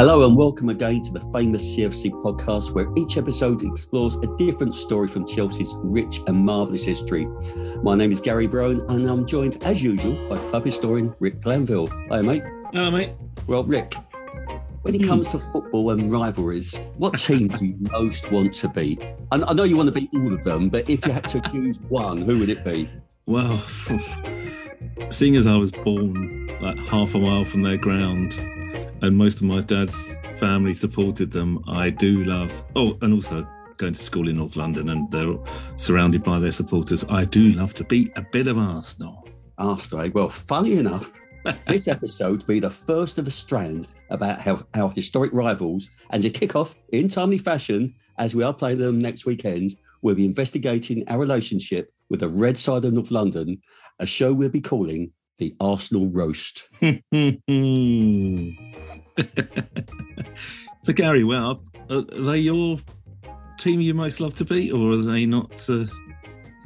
Hello and welcome again to the famous CFC podcast, where each episode explores a different story from Chelsea's rich and marvellous history. My name is Gary Brown, and I'm joined, as usual, by club historian Rick Glanville. Hi, mate. Hello, mate. Well, Rick, when it hmm. comes to football and rivalries, what team do you most want to beat? I, I know you want to beat all of them, but if you had to choose one, who would it be? Well, seeing as I was born like half a mile from their ground, and most of my dad's family supported them, I do love. Oh, and also going to school in North London, and they're surrounded by their supporters. I do love to beat a bit of Arsenal. Arsenal. eh? Well, funny enough, this episode will be the first of a strand about how our historic rivals, and to kick off in timely fashion, as we are playing them next weekend, we'll be investigating our relationship with the Red Side of North London, a show we'll be calling the Arsenal Roast. so, Gary, well, are they your team you most love to beat, or are they not uh,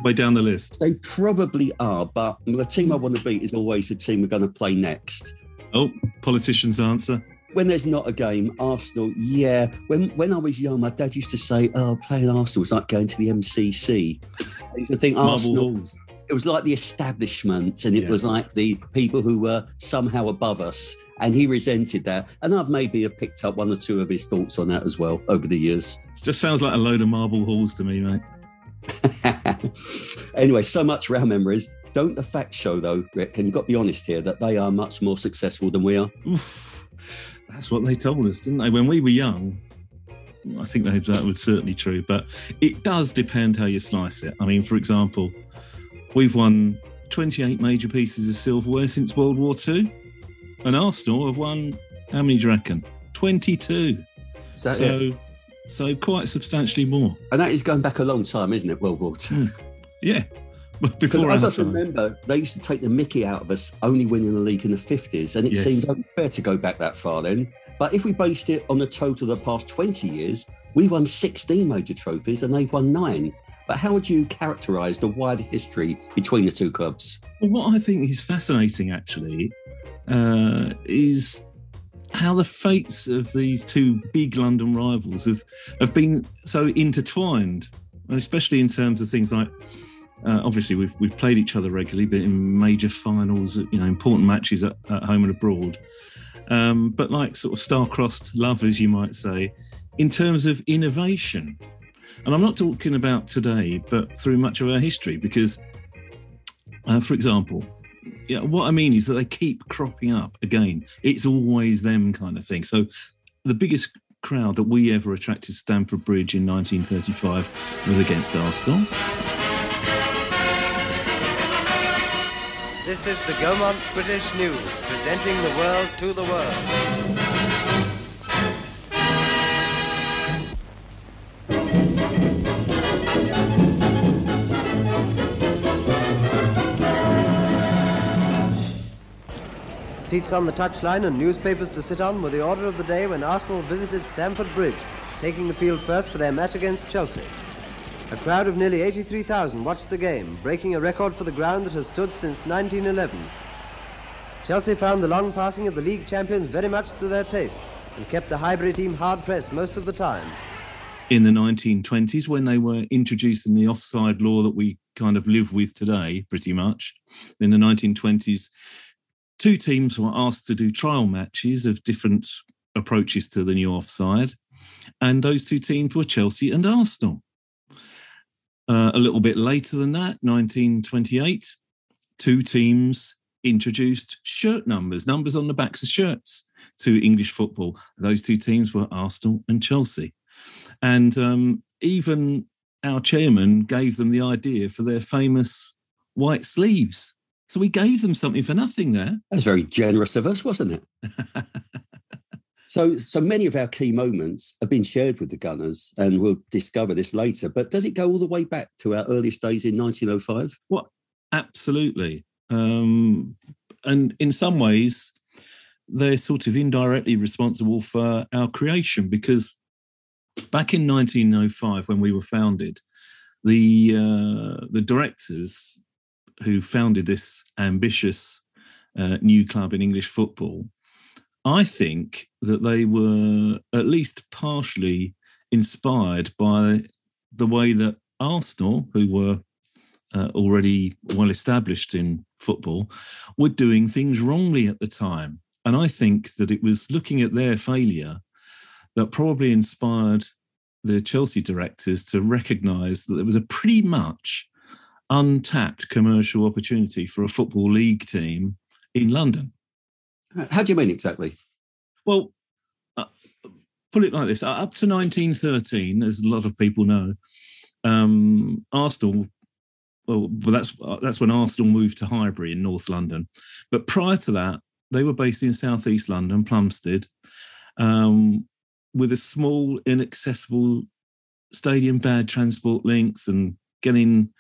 way down the list? They probably are, but the team I want to beat is always the team we're going to play next. Oh, politician's answer. When there's not a game, Arsenal, yeah. When when I was young, my dad used to say, "Oh, playing Arsenal was like going to the MCC." I used to think Marble Arsenal. Halls. It was like the establishment, and it Yeah. was like the people who were somehow above us. And he resented that. And I've maybe have picked up one or two of his thoughts on that as well over the years. It just sounds like a load of marble halls to me, mate. anyway, so much round memories. Don't the facts show, though, Rick? And you've got to be honest here that they are much more successful than we are. Oof. That's what they told us, didn't they? When we were young, I think that, that was certainly true. But it does depend how you slice it. I mean, for example, we've won 28 major pieces of silverware since World War II. And Arsenal have won, how many do you reckon? 22. Is that so, it? so quite substantially more. And that is going back a long time, isn't it? World War II. Hmm. Yeah. But Because before I just time. remember they used to take the mickey out of us only winning the league in the 50s. And it Yes. seemed unfair to go back that far then. But if we based it on the total of the past 20 years, we won 16 major trophies and they've won nine. But how would you characterise the wider history between the two clubs? Well, what I think is fascinating actually uh, is how the fates of these two big London rivals have, have been so intertwined, especially in terms of things like. Uh, obviously, we've we've played each other regularly, but in major finals, you know, important matches at, at home and abroad. Um, but like sort of star-crossed lovers, you might say, in terms of innovation. And I'm not talking about today, but through much of our history, because, uh, for example, yeah, what I mean is that they keep cropping up again. It's always them kind of thing. So the biggest crowd that we ever attracted to Stamford Bridge in 1935 was against Arsenal. This is the Gaumont British News, presenting the world to the world. Seats on the touchline and newspapers to sit on were the order of the day when Arsenal visited Stamford Bridge, taking the field first for their match against Chelsea. A crowd of nearly 83,000 watched the game, breaking a record for the ground that has stood since 1911. Chelsea found the long passing of the league champions very much to their taste and kept the Highbury team hard pressed most of the time. in the 1920s when they were introducing the offside law that we kind of live with today, pretty much. In the 1920s, two teams were asked to do trial matches of different approaches to the new offside, and those two teams were Chelsea and Arsenal. Uh, a little bit later than that, 1928, two teams introduced shirt numbers, numbers on the backs of shirts to English football. Those two teams were Arsenal and Chelsea. And um, even our chairman gave them the idea for their famous white sleeves. So we gave them something for nothing there. That's very generous of us, wasn't it? so, so many of our key moments have been shared with the Gunners, and we'll discover this later. But does it go all the way back to our earliest days in 1905? What? Absolutely. Um, and in some ways, they're sort of indirectly responsible for our creation because back in 1905, when we were founded, the uh, the directors who founded this ambitious uh, new club in English football I think that they were at least partially inspired by the way that Arsenal, who were uh, already well established in football, were doing things wrongly at the time. And I think that it was looking at their failure that probably inspired the Chelsea directors to recognise that there was a pretty much untapped commercial opportunity for a football league team in London. How do you mean exactly? Well, uh, put it like this: up to 1913, as a lot of people know, um, Arsenal. Well, well, that's that's when Arsenal moved to Highbury in North London. But prior to that, they were based in Southeast London, Plumstead, um, with a small, inaccessible stadium, bad transport links, and getting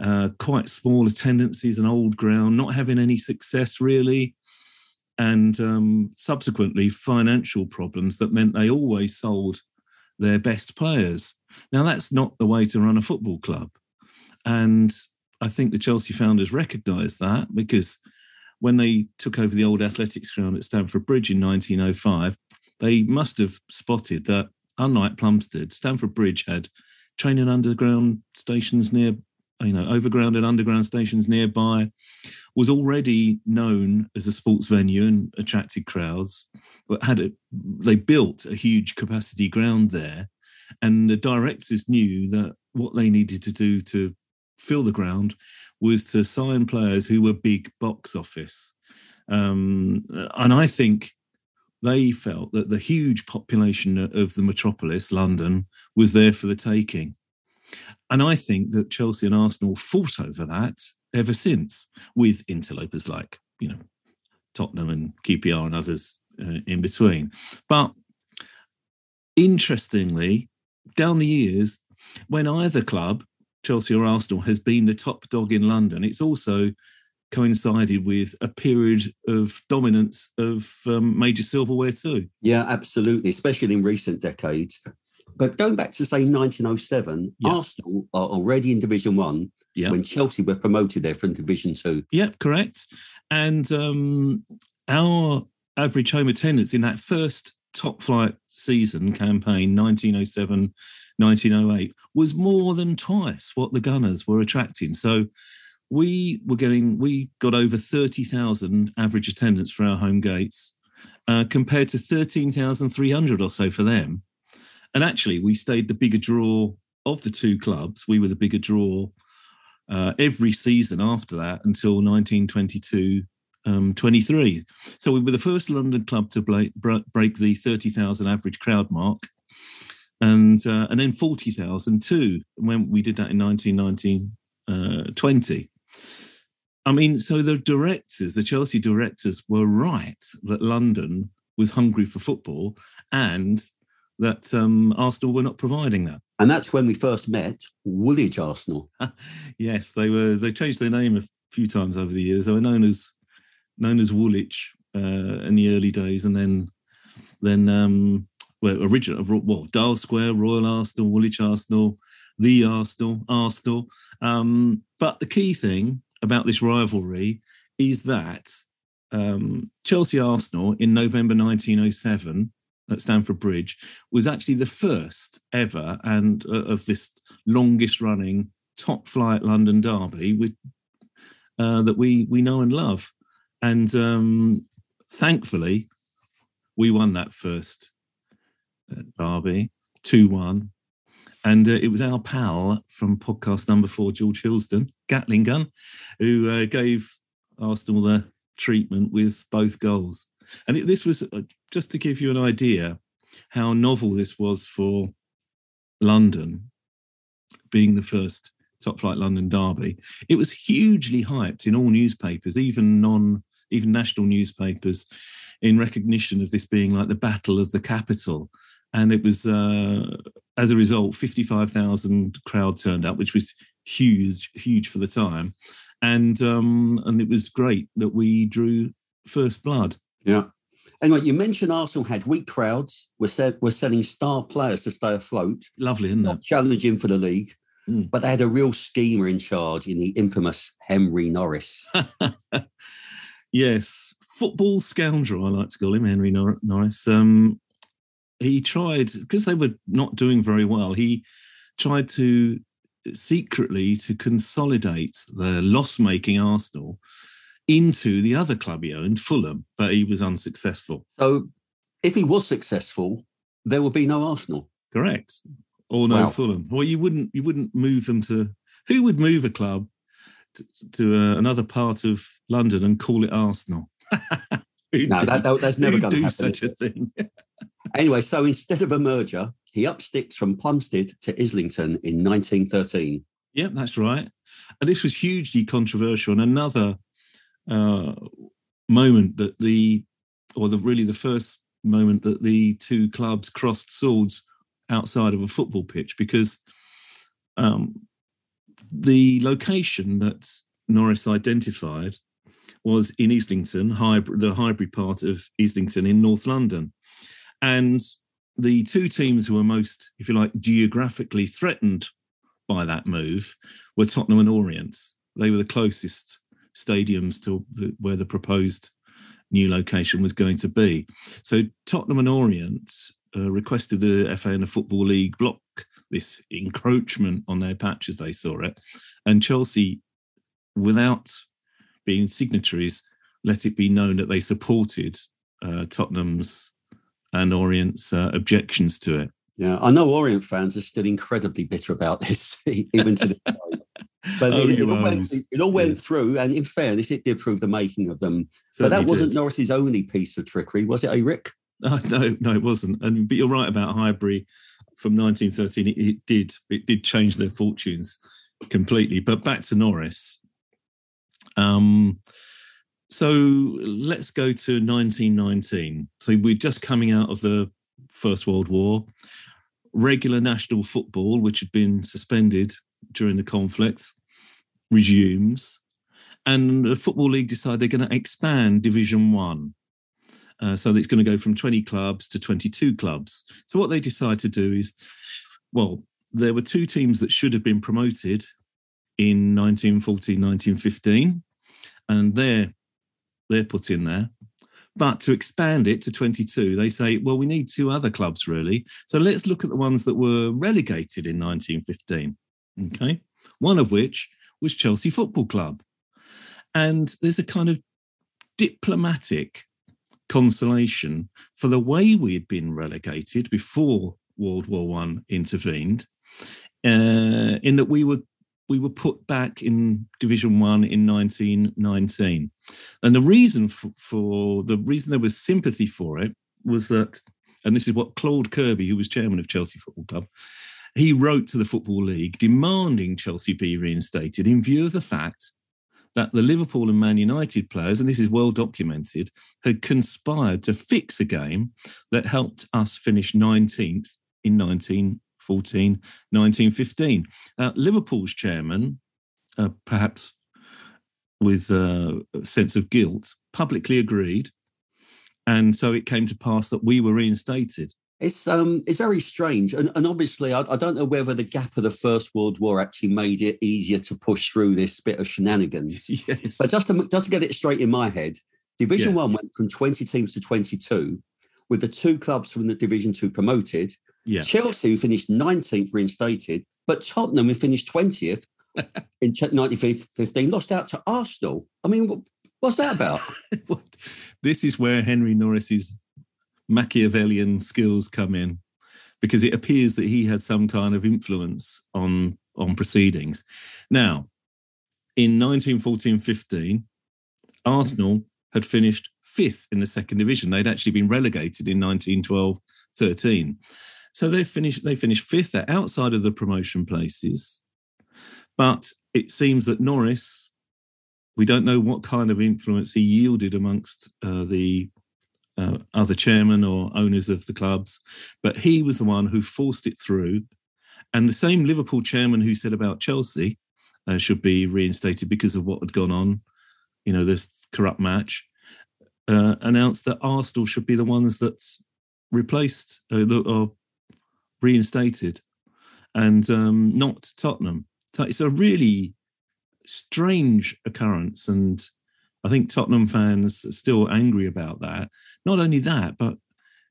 uh, quite small attendances, an old ground, not having any success really, and um, subsequently financial problems that meant they always sold their best players. Now, that's not the way to run a football club. And I think the Chelsea founders recognised that because when they took over the old athletics ground at Stamford Bridge in 1905, they must have spotted that, unlike Plumstead, Stamford Bridge had training underground stations near you know, overground and underground stations nearby, was already known as a sports venue and attracted crowds. But had it, they built a huge capacity ground there, and the directors knew that what they needed to do to fill the ground was to sign players who were big box office. Um, and I think they felt that the huge population of the metropolis, London, was there for the taking. And I think that Chelsea and Arsenal fought over that ever since, with interlopers like, you know, Tottenham and QPR and others uh, in between. But interestingly, down the years, when either club, Chelsea or Arsenal, has been the top dog in London, it's also coincided with a period of dominance of um, major silverware too. Yeah, absolutely, especially in recent decades. But going back to say 1907, yeah. Arsenal are already in Division One yeah. when Chelsea were promoted there from Division Two. Yep, correct. And um, our average home attendance in that first top flight season campaign, 1907 1908, was more than twice what the Gunners were attracting. So we were getting, we got over 30,000 average attendance for our home gates. Uh, compared to 13,300 or so for them. And actually, we stayed the bigger draw of the two clubs. We were the bigger draw uh, every season after that until 1922 um, 23. So we were the first London club to break, the 30,000 average crowd mark. And uh, and then 40,000 too, when we did that in 1919 uh, 20. I mean, so the directors, the Chelsea directors, were right that London was hungry for football and that um, Arsenal were not providing that. And that's when we first met Woolwich Arsenal. yes, they were. They changed their name a few times over the years. They were known as known as Woolwich uh, in the early days, and then then um, well, original well, Dial Square, Royal Arsenal, Woolwich Arsenal, the Arsenal, Arsenal. Um, but the key thing about this rivalry is that um, Chelsea Arsenal in November 1907 at Stamford Bridge was actually the first ever and uh, of this longest running top flight London derby with uh, that we we know and love, and um, thankfully we won that first uh, derby two one. And uh, it was our pal from podcast number four, George Hilsdon, Gatling gun, who uh, gave Arsenal the treatment with both goals. And it, this was uh, just to give you an idea how novel this was for London, being the first top flight London derby. It was hugely hyped in all newspapers, even non, even national newspapers, in recognition of this being like the battle of the capital. And it was, uh, as a result, 55,000 crowd turned up, which was huge, huge for the time. And um, and it was great that we drew first blood. Yeah. Anyway, you mentioned Arsenal had weak crowds. We're, said, we're selling star players to stay afloat. Lovely, isn't it? Challenging for the league. Mm. But they had a real schemer in charge in the infamous Henry Norris. yes, football scoundrel, I like to call him, Henry Nor- Norris. Um, he tried because they were not doing very well. He tried to secretly to consolidate the loss-making Arsenal into the other club he owned, Fulham, but he was unsuccessful. So, if he was successful, there would be no Arsenal. Correct, or no Wow. Fulham. Well, you wouldn't you wouldn't move them to. Who would move a club to, to uh, another part of London and call it Arsenal? No, do- that, that- that's never going to do happen. such a thing. Anyway, so instead of a merger, he up sticks from Plumstead to Islington in 1913. Yep, that's right. And this was hugely controversial. And another uh, moment that the, or the really the first moment that the two clubs crossed swords outside of a football pitch because um, the location that Norris identified was in Islington, Hybrid, the Highbury part of Islington in North London. And the two teams who were most, if you like, geographically threatened by that move were Tottenham and Orient. They were the closest stadiums to the, where the proposed new location was going to be. So Tottenham and Orient uh, requested the FA and the Football League block this encroachment on their patch as they saw it. And Chelsea, without being signatories, let it be known that they supported uh, Tottenham's and Orient's uh, objections to it. Yeah, I know Orient fans are still incredibly bitter about this, even to this day. But Oh, it, it all went, it all went through, and in fairness, it did prove the making of them. but that wasn't did. Norris's only piece of trickery, was it, eh, Rick? Oh, no, no, it wasn't. And but you're right about Highbury from 1913. It, it did it did change their fortunes completely. But back to Norris. Um, so let's go to 1919. So we're just coming out of the First World War. Regular national football, which had been suspended during the conflict, resumes, and the football league decide they're going to expand Division One. Uh, so it's going to go from 20 clubs to 22 clubs. So what they decide to do is, well, there were two teams that should have been promoted in 1914, 1915, and they're they're put in there. But to expand it to 22, they say, well, we need two other clubs really. So let's look at the ones that were relegated in 1915. Okay, one of which was Chelsea Football Club, and there's a kind of diplomatic consolation for the way we had been relegated before World War One intervened, uh, in that we were we were put back in Division One in 1919, and the reason for, for the reason there was sympathy for it was that, and this is what Claude Kirby, who was chairman of Chelsea Football Club, he wrote to the Football League demanding Chelsea be reinstated in view of the fact that the Liverpool and Man United players, and this is well documented, had conspired to fix a game that helped us finish 19th in 1914, 1915. Uh, Liverpool's chairman, uh, perhaps with uh, a sense of guilt, publicly agreed. And so it came to pass that we were reinstated. It's um, it's very strange, and, and obviously, I, I don't know whether the gap of the First World War actually made it easier to push through this bit of shenanigans. yes. But just to just to get it straight in my head, Division Yeah. One went from twenty teams to twenty-two, with the two clubs from the Division Two promoted. yeah. Chelsea, who finished nineteenth, reinstated, but Tottenham, who finished twentieth in nineteen fifteen, lost out to Arsenal. I mean, what's that about? This is where Henry Norris's Machiavellian skills come in, because it appears that he had some kind of influence on on proceedings. Now, in 1914-15, Arsenal had finished fifth in the second division. They'd actually been relegated in 1912-13. So they finished they finished fifth. They're outside of the promotion places. But it seems that Norris, we don't know what kind of influence he yielded amongst uh, the uh, other chairmen or owners of the clubs, but he was the one who forced it through. And the same Liverpool chairman who said about Chelsea uh, should be reinstated because of what had gone on, you know, this corrupt match, uh, announced that Arsenal should be the ones that's replaced uh, or reinstated, and um, not Tottenham. It's a really strange occurrence, and I think Tottenham fans are still angry about that. Not only that, but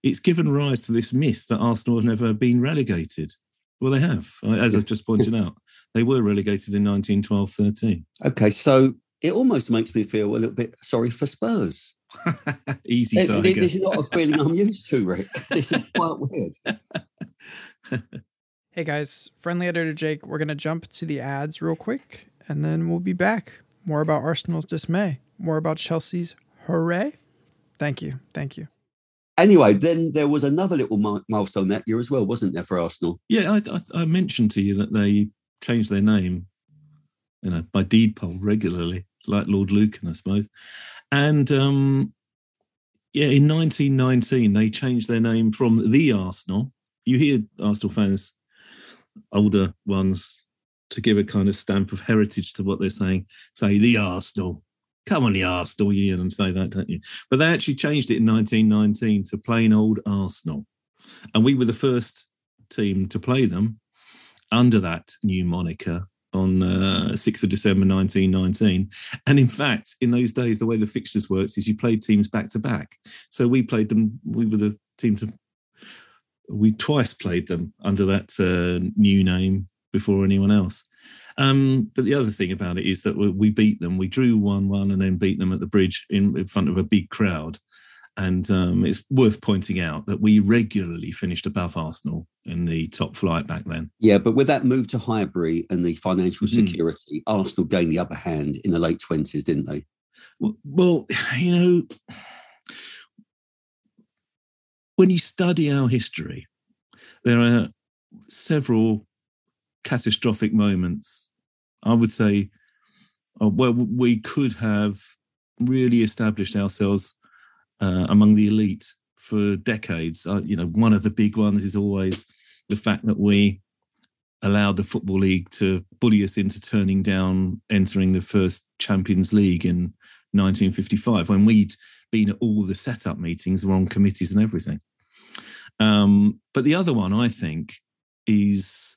it's given rise to this myth that Arsenal have never been relegated. Well, they have, uh, as I've just pointed out. They were relegated in 1912 13. Okay, so it almost makes me feel a little bit sorry for Spurs. Easy It- tiger. it- this is not a feeling I'm used to, Rick. This is quite weird. Hey guys, friendly editor Jake, we're going to jump to the ads real quick and then we'll be back. More about Arsenal's dismay, more about Chelsea's hooray. Thank you. Thank you. Anyway, then there was another little milestone that year as well, wasn't there, for Arsenal? Yeah, I, I, I mentioned to you that they changed their name, you know, by deed poll regularly, like Lord Lucan, I suppose. And um, yeah, in 1919, they changed their name from the Arsenal. You hear Arsenal fans, older ones, to give a kind of stamp of heritage to what they're saying, say the Arsenal. Come on, the Arsenal. You hear them say that, don't you? But they actually changed it in 1919 to plain old Arsenal. And we were the first team to play them under that new moniker on uh, 6th of December 1919. And in fact, in those days, the way the fixtures works is you played teams back to back. So we played them, we were the team to, we twice played them under that uh, new name before anyone else. Um, but the other thing about it is that we, we beat them. We drew 1 1 and then beat them at the bridge in, in front of a big crowd. And um, it's worth pointing out that we regularly finished above Arsenal in the top flight back then. Yeah, but with that move to Highbury and the financial Mhm. security, Arsenal gained the upper hand in the late 20s, didn't they? Well, well, you know, when you study our history, there are several catastrophic moments. I would say, uh, where we could have really established ourselves uh, among the elite for decades. Uh, you know, one of the big ones is always the fact that we allowed the football league to bully us into turning down entering the first Champions League in 1955 when we'd been at all the setup meetings, were on committees and everything. Um, but the other one, I think, is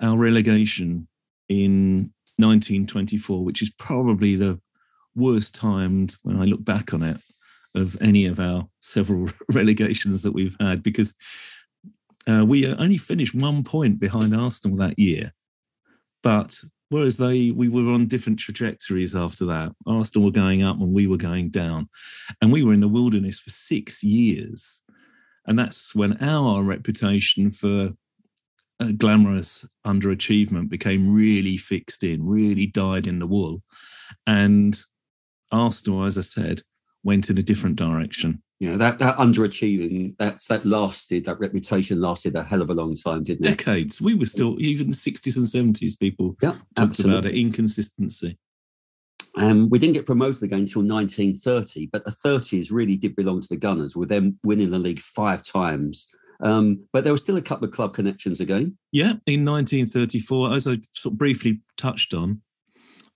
our relegation in 1924, which is probably the worst timed when I look back on it of any of our several relegations that we've had because uh, we only finished one point behind Arsenal that year. But whereas they we were on different trajectories after that, Arsenal were going up and we were going down, and we were in the wilderness for six years, and that's when our reputation for uh, glamorous underachievement became really fixed in, really died in the wool, and Arsenal, as I said, went in a different direction. You know, that, that underachieving, that's, that lasted, that reputation lasted a hell of a long time, didn't it? Decades. We were still even the 60s and 70s. People Yeah, talked about absolutely. it. Inconsistency. Um, we didn't get promoted again until 1930, but the 30s really did belong to the Gunners, with them winning the league five times. Um, but there were still a couple of club connections again. Yeah, in 1934, as I sort of briefly touched on,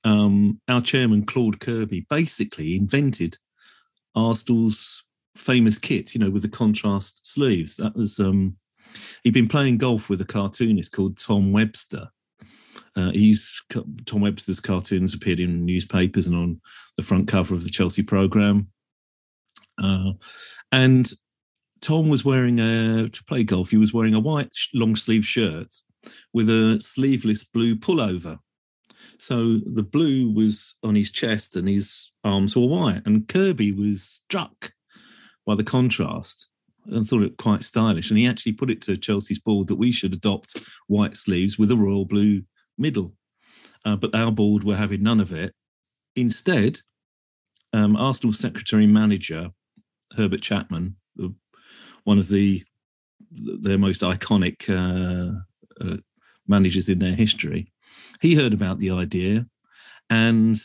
um, our chairman Claude Kirby basically invented Arsenal's famous kit, you know, with the contrast sleeves. That was um, he'd been playing golf with a cartoonist called Tom Webster. Uh, he's Tom Webster's cartoons appeared in newspapers and on the front cover of the Chelsea program. Uh, and Tom was wearing a to play golf. He was wearing a white long sleeve shirt with a sleeveless blue pullover. So the blue was on his chest and his arms were white. And Kirby was struck by the contrast and thought it quite stylish. And he actually put it to Chelsea's board that we should adopt white sleeves with a royal blue middle. Uh, but our board were having none of it. Instead, um, Arsenal secretary manager Herbert Chapman, the, one of the their most iconic uh, uh, managers in their history, he heard about the idea and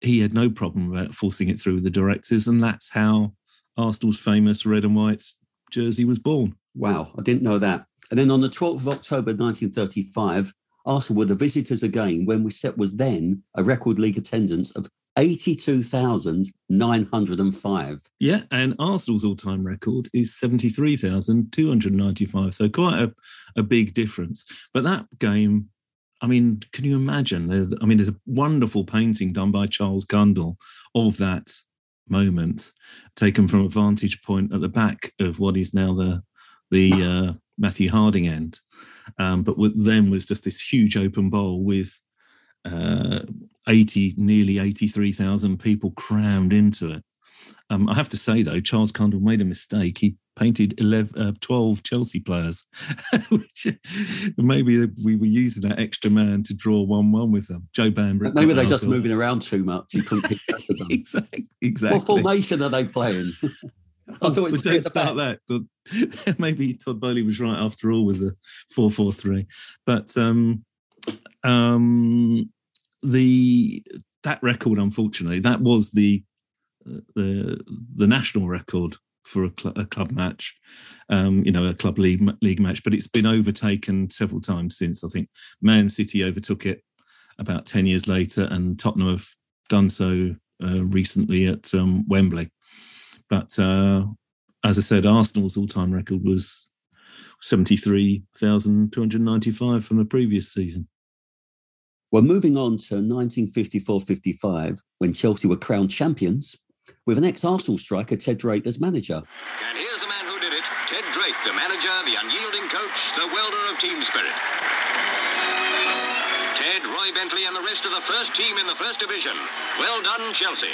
he had no problem about forcing it through the directors. And that's how Arsenal's famous red and white jersey was born. Wow, I didn't know that. And then on the 12th of October 1935, Arsenal were the visitors again when we set was then a record league attendance of 82,905. Yeah, and Arsenal's all-time record is seventy-three thousand two hundred ninety-five. So quite a, a big difference. But that game, I mean, can you imagine? There's, I mean, there's a wonderful painting done by Charles Cundall of that moment, taken from a vantage point at the back of what is now the the uh, Matthew Harding end. Um, but with them was just this huge open bowl with uh, 80, nearly 83,000 people crammed into it. Um, I have to say, though, Charles Cundall made a mistake. He painted 11, uh, 12 Chelsea players, which maybe we were using that extra man to draw 1 1 with them. Joe Bambrick. Maybe they're just moving around too much. You couldn't keep track of them. exactly, exactly. What formation are they playing? I thought it was don't start back. that. But maybe Todd Boehly was right after all with the four four three. But um, um, the that record, unfortunately, that was the the the national record for a, cl- a club match, um, you know, a club league league match. But it's been overtaken several times since. I think Man City overtook it about ten years later, and Tottenham have done so uh, recently at um, Wembley. But uh, as I said, Arsenal's all-time record was seventy-three thousand two hundred ninety-five from the previous season. Well, moving on to 1954-55, when Chelsea were crowned champions, with an ex-Arsenal striker, Ted Drake, as manager. And here's the man who did it, Ted Drake, the manager, the unyielding coach, the welder of team spirit. Ted, Roy Bentley, and the rest of the first team in the first division. Well done, Chelsea.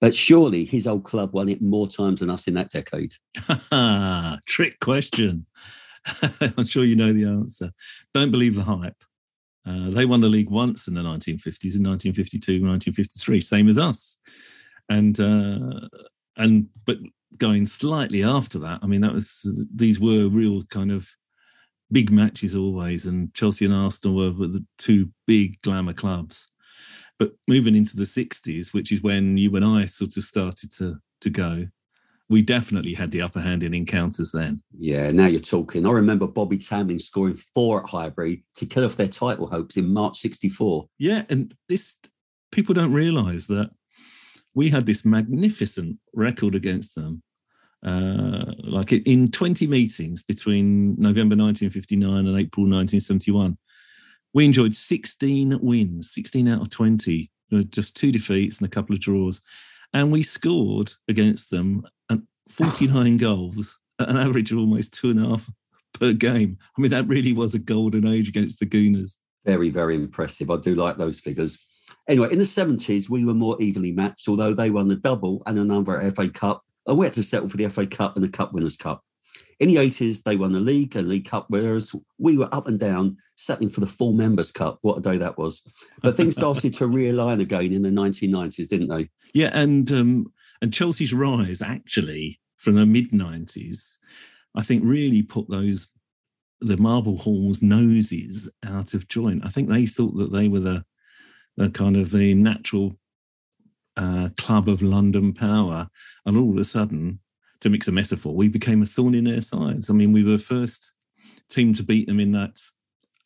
But surely his old club won it more times than us in that decade. Trick question. I'm sure you know the answer. Don't believe the hype. Uh, they won the league once in the 1950s, in 1952, 1953, same as us. And uh, and but going slightly after that, I mean, that was these were real kind of big matches always, and Chelsea and Arsenal were, were the two big glamour clubs. But moving into the 60s, which is when you and I sort of started to to go, we definitely had the upper hand in encounters then. Yeah, now you're talking. I remember Bobby Tambling scoring four at Highbury to kill off their title hopes in March 64. Yeah, and this people don't realise that we had this magnificent record against them. Uh, like in 20 meetings between November 1959 and April 1971, we enjoyed 16 wins, 16 out of 20, just two defeats and a couple of draws. And we scored against them 49 goals at an average of almost two and a half per game. I mean, that really was a golden age against the Gooners. Very, very impressive. I do like those figures. Anyway, in the 70s, we were more evenly matched, although they won the double and another FA Cup. And we had to settle for the FA Cup and the Cup Winners' Cup. In the 80s, they won the league and League Cup, whereas we were up and down, settling for the full Members' Cup. What a day that was. But things started to realign again in the 1990s, didn't they? Yeah, and um, and Chelsea's rise actually from the mid 90s, I think really put those the marble halls noses out of joint. I think they thought that they were the the kind of the natural uh, club of London power, and all of a sudden, to mix a metaphor, we became a thorn in their sides. I mean, we were first team to beat them in that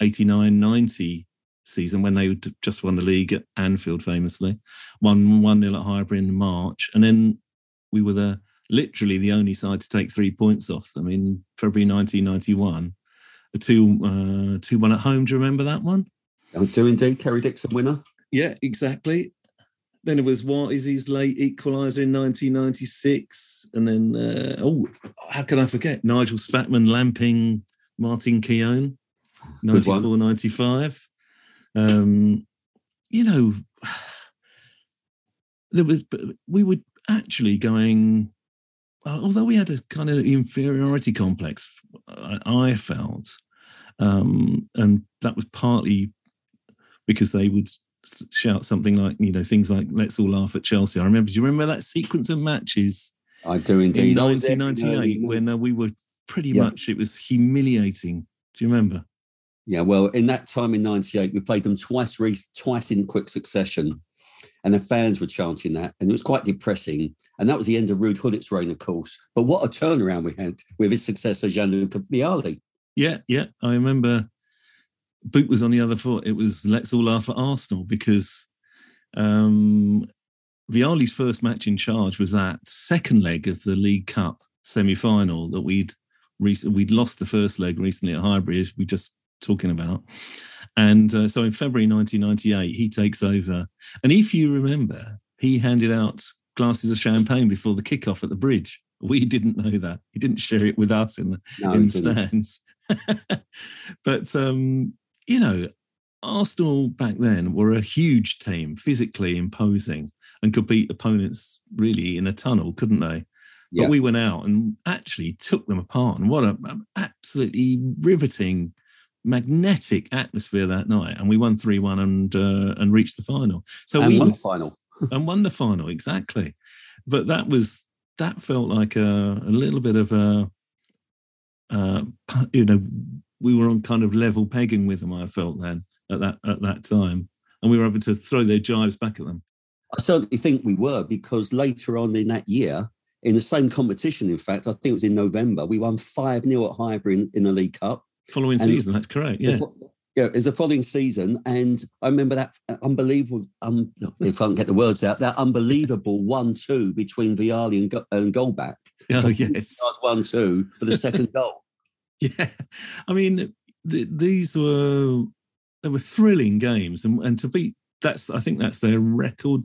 89-90 season when they just won the league at Anfield, famously, won one 0 at Highbury in March, and then we were the literally the only side to take three points off them in February 1991. A two uh, two one at home. Do you remember that one? I do indeed. Kerry Dixon winner. Yeah, exactly. Then it was what is his late equaliser in 1996, and then uh, oh, how can I forget? Nigel Spackman, lamping Martin Keown, 94, 95. Um, you know, there was we were actually going uh, although we had a kind of inferiority complex, I, felt, um, and that was partly because they would shout something like, you know, things like "Let's all laugh at Chelsea." I remember. Do you remember that sequence of matches? I do indeed. In 1998, when uh, we were pretty yeah. much, it was humiliating. Do you remember? Yeah, well, in that time in '98, we played them twice, re- twice in quick succession and the fans were chanting that, and it was quite depressing. And that was the end of Ruud Gullit's reign, of course. But what a turnaround we had with his successor, Gianluca Vialli. Yeah, yeah, I remember. Boot was on the other foot. It was let's all laugh at Arsenal because um, Vialli's first match in charge was that second leg of the League Cup semi-final that we'd we'd lost the first leg recently at Highbury. We just talking about. And uh, so in February 1998, he takes over. And if you remember, he handed out glasses of champagne before the kickoff at the bridge. We didn't know that. He didn't share it with us in the, No, in the stands. but, um, you know, Arsenal back then were a huge team, physically imposing, and could beat opponents really in a tunnel, couldn't they? Yeah. But we went out and actually took them apart. And what a an absolutely riveting, magnetic atmosphere that night. And we won 3 1 and uh, and reached the final. So and we won the final. and won the final, exactly. But that was that felt like a, a little bit of a uh, you know, we were on kind of level pegging with them, I felt then at that at that time. And we were able to throw their jibes back at them. I certainly think we were because later on in that year, in the same competition, in fact, I think it was in November, we won 5 0 at Highbury in, in the League Cup. Following And- season, that's correct. Yeah. yeah, it was the following season, and I remember that unbelievable. Um, if I can get the words out, that unbelievable one-two between Vialli and, Go- and Goldbaek. Oh, So yes. one-two for the second goal. Yeah, I mean, th- these were they were thrilling games, and and to beat that's I think that's their record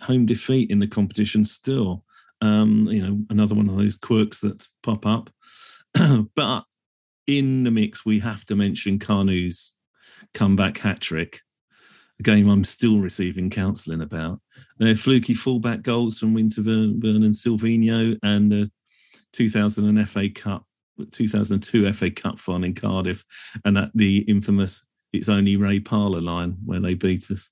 home defeat in the competition still. Um, you know, another one of those quirks that pop up. but in the mix, we have to mention Kanu's comeback hat trick, a game I'm still receiving counselling about. Their fluky fullback goals from Winterburn and Silvinho, and the 2000 FA Cup 2002 FA Cup final in Cardiff, and at the infamous "It's only Ray Parlour" line where they beat us.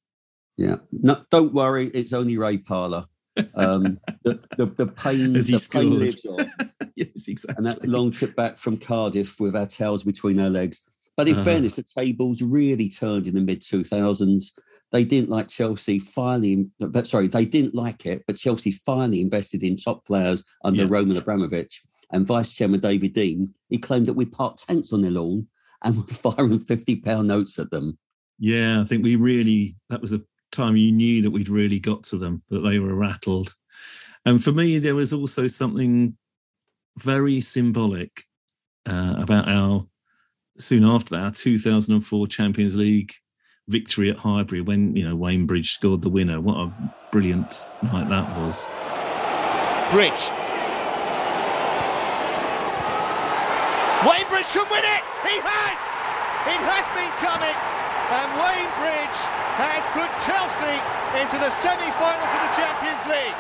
Yeah. No, don't worry, it's only Ray Parlour. Um, the, the, the pain, As he the pain lives on. yes, exactly. and that long trip back from Cardiff with our tails between our legs. But in Uh-huh. fairness, the tables really turned in the mid 2000s. They didn't like Chelsea finally, but sorry, they didn't like it, but Chelsea finally invested in top players under Yeah. Roman Abramovich and Vice Chairman David Dein. He claimed that we parked tents on their lawn and were firing 50 pound notes at them. Yeah, I think we really that was the time you knew that we'd really got to them, that they were rattled. And for me, there was also something very symbolic uh, about our soon after that, our 2004 Champions League victory at Highbury when you know Wayne Bridge scored the winner. What a brilliant night that was. Bridge. Wayne Bridge can win it! He has! It has been coming, and Wayne Bridge has put Chelsea into the semi-finals of the Champions League.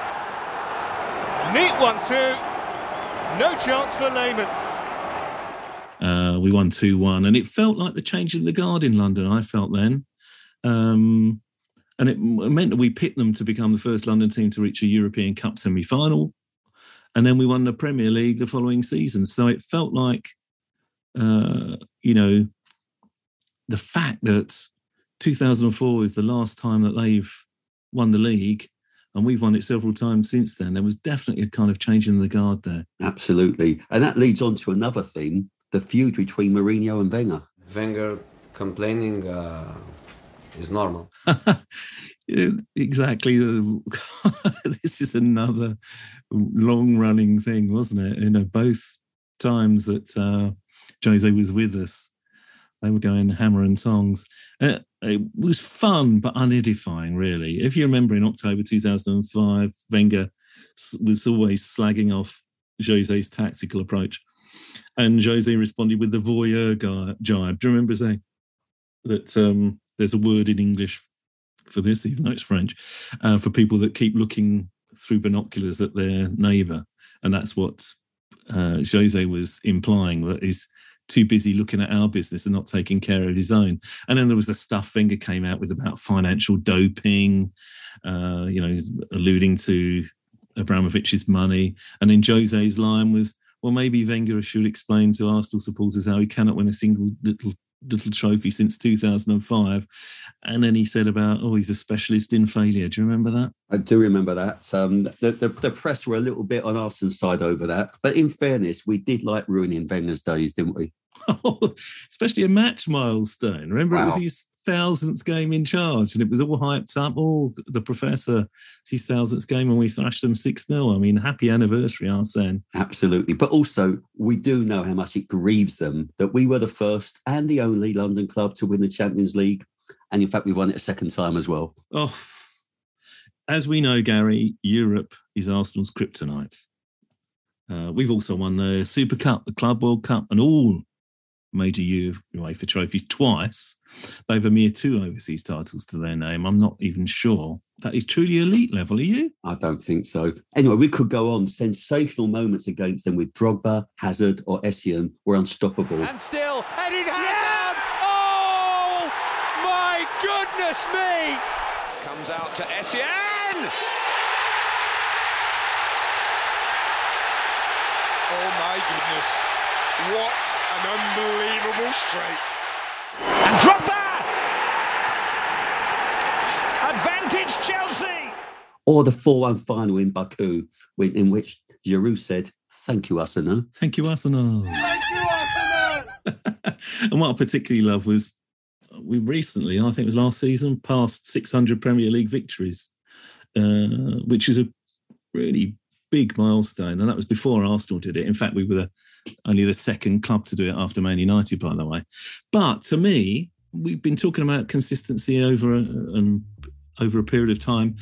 Neat one too. No chance for Lehmann. Uh, we won 2 1, and it felt like the change of the guard in London, I felt then. Um, and it meant that we picked them to become the first London team to reach a European Cup semi final. And then we won the Premier League the following season. So it felt like, uh, you know, the fact that 2004 is the last time that they've won the league, and we've won it several times since then, there was definitely a kind of change in the guard there. Absolutely. And that leads on to another theme the feud between Mourinho and Wenger. Wenger complaining uh, is normal. Exactly. this is another long-running thing, wasn't it? You know, both times that uh, Jose was with us, they were going hammer and tongs. Uh, it was fun but unedifying, really. If you remember, in October 2005, Wenger was always slagging off Jose's tactical approach, and Jose responded with the voyeur jibe. Do you remember saying that? Um, there's a word in English for this, even though it's French, uh, for people that keep looking through binoculars at their neighbour, and that's what uh, Jose was implying that too busy looking at our business and not taking care of his own. And then there was the stuff Wenger came out with about financial doping, uh, you know, alluding to Abramovich's money. And then Jose's line was, well, maybe Wenger should explain to Arsenal supporters how he cannot win a single little little trophy since 2005. And then he said about, oh, he's a specialist in failure. Do you remember that? I do remember that. Um, the, the, the press were a little bit on Arsenal's side over that. But in fairness, we did like ruining Wenger's days, didn't we? especially a match milestone. Remember, it was his thousandth game in charge, and it was all hyped up. Oh, the professor, it's his thousandth game, and we thrashed them six 0 I mean, happy anniversary, Arsene. Absolutely. But also, we do know how much it grieves them that we were the first and the only London club to win the Champions League. And in fact, we won it a second time as well. Oh, as we know, Gary, Europe is Arsenal's kryptonite. Uh, we've also won the Super Cup, the Club World Cup, and all major UEFA trophies twice. They have a mere two overseas titles to their name. I'm not even sure that is truly elite level. Are you? I don't think so. Anyway, we could go on. Sensational moments against them with Drogba, Hazard, or Essien were unstoppable. And still, Eden Hazard! Oh, my goodness me! Comes out to Essien! Oh my goodness. What an unbelievable strike. And Drogba! Advantage Chelsea! Or the 4 1 final in Baku, in which Giroud said, Thank you, Arsenal. Thank you, Arsenal. Thank you, Arsenal! and what I particularly love was we recently, I think it was last season, passed 600 Premier League victories, uh, which is a really big milestone. And that was before Arsenal did it. In fact, we were the, only the second club to do it after Man United, by the way. But to me, we've been talking about consistency over a, and over a period of time.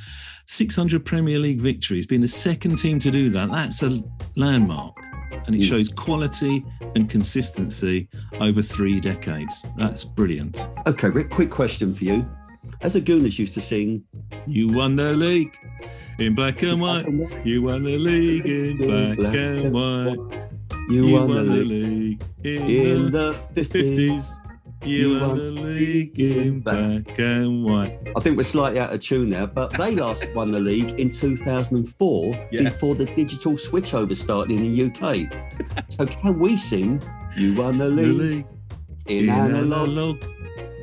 600 Premier League victories, being the second team to do that, that's a landmark. And it mm. shows quality and consistency over three decades. That's brilliant. Okay, Rick, quick question for you. As the Gooners used to sing, You won the league in black and white. You won the league in black and white. You, You won, won the league league in in the 50s. 50s. You won the league in black and white. I think we're slightly out of tune now, but they last won the league in 2004 Yeah. before the digital switchover started in the UK. so can we sing You won the The league league in analog? analog.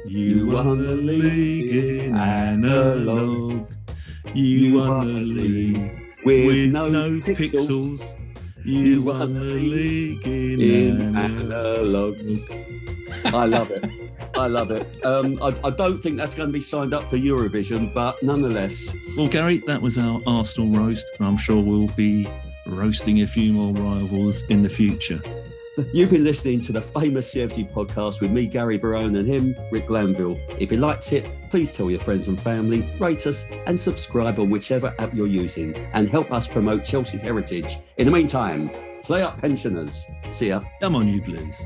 You won the league in analog. You won the league with, with no, no pixels, pixels. You won the league in in analog. I love it. I love it. Um, I, I don't think that's going to be signed up for Eurovision, but nonetheless, Well, Gary, that was our Arsenal roast, and I'm sure we'll be roasting a few more rivals in the future. You've been listening to the famous CFC podcast with me, Gary Barone, and him, Rick Glanville. If you liked it, please tell your friends and family, rate us, and subscribe on whichever app you're using, and help us promote Chelsea's heritage. In the meantime, play up pensioners. See ya. Come on, you blues.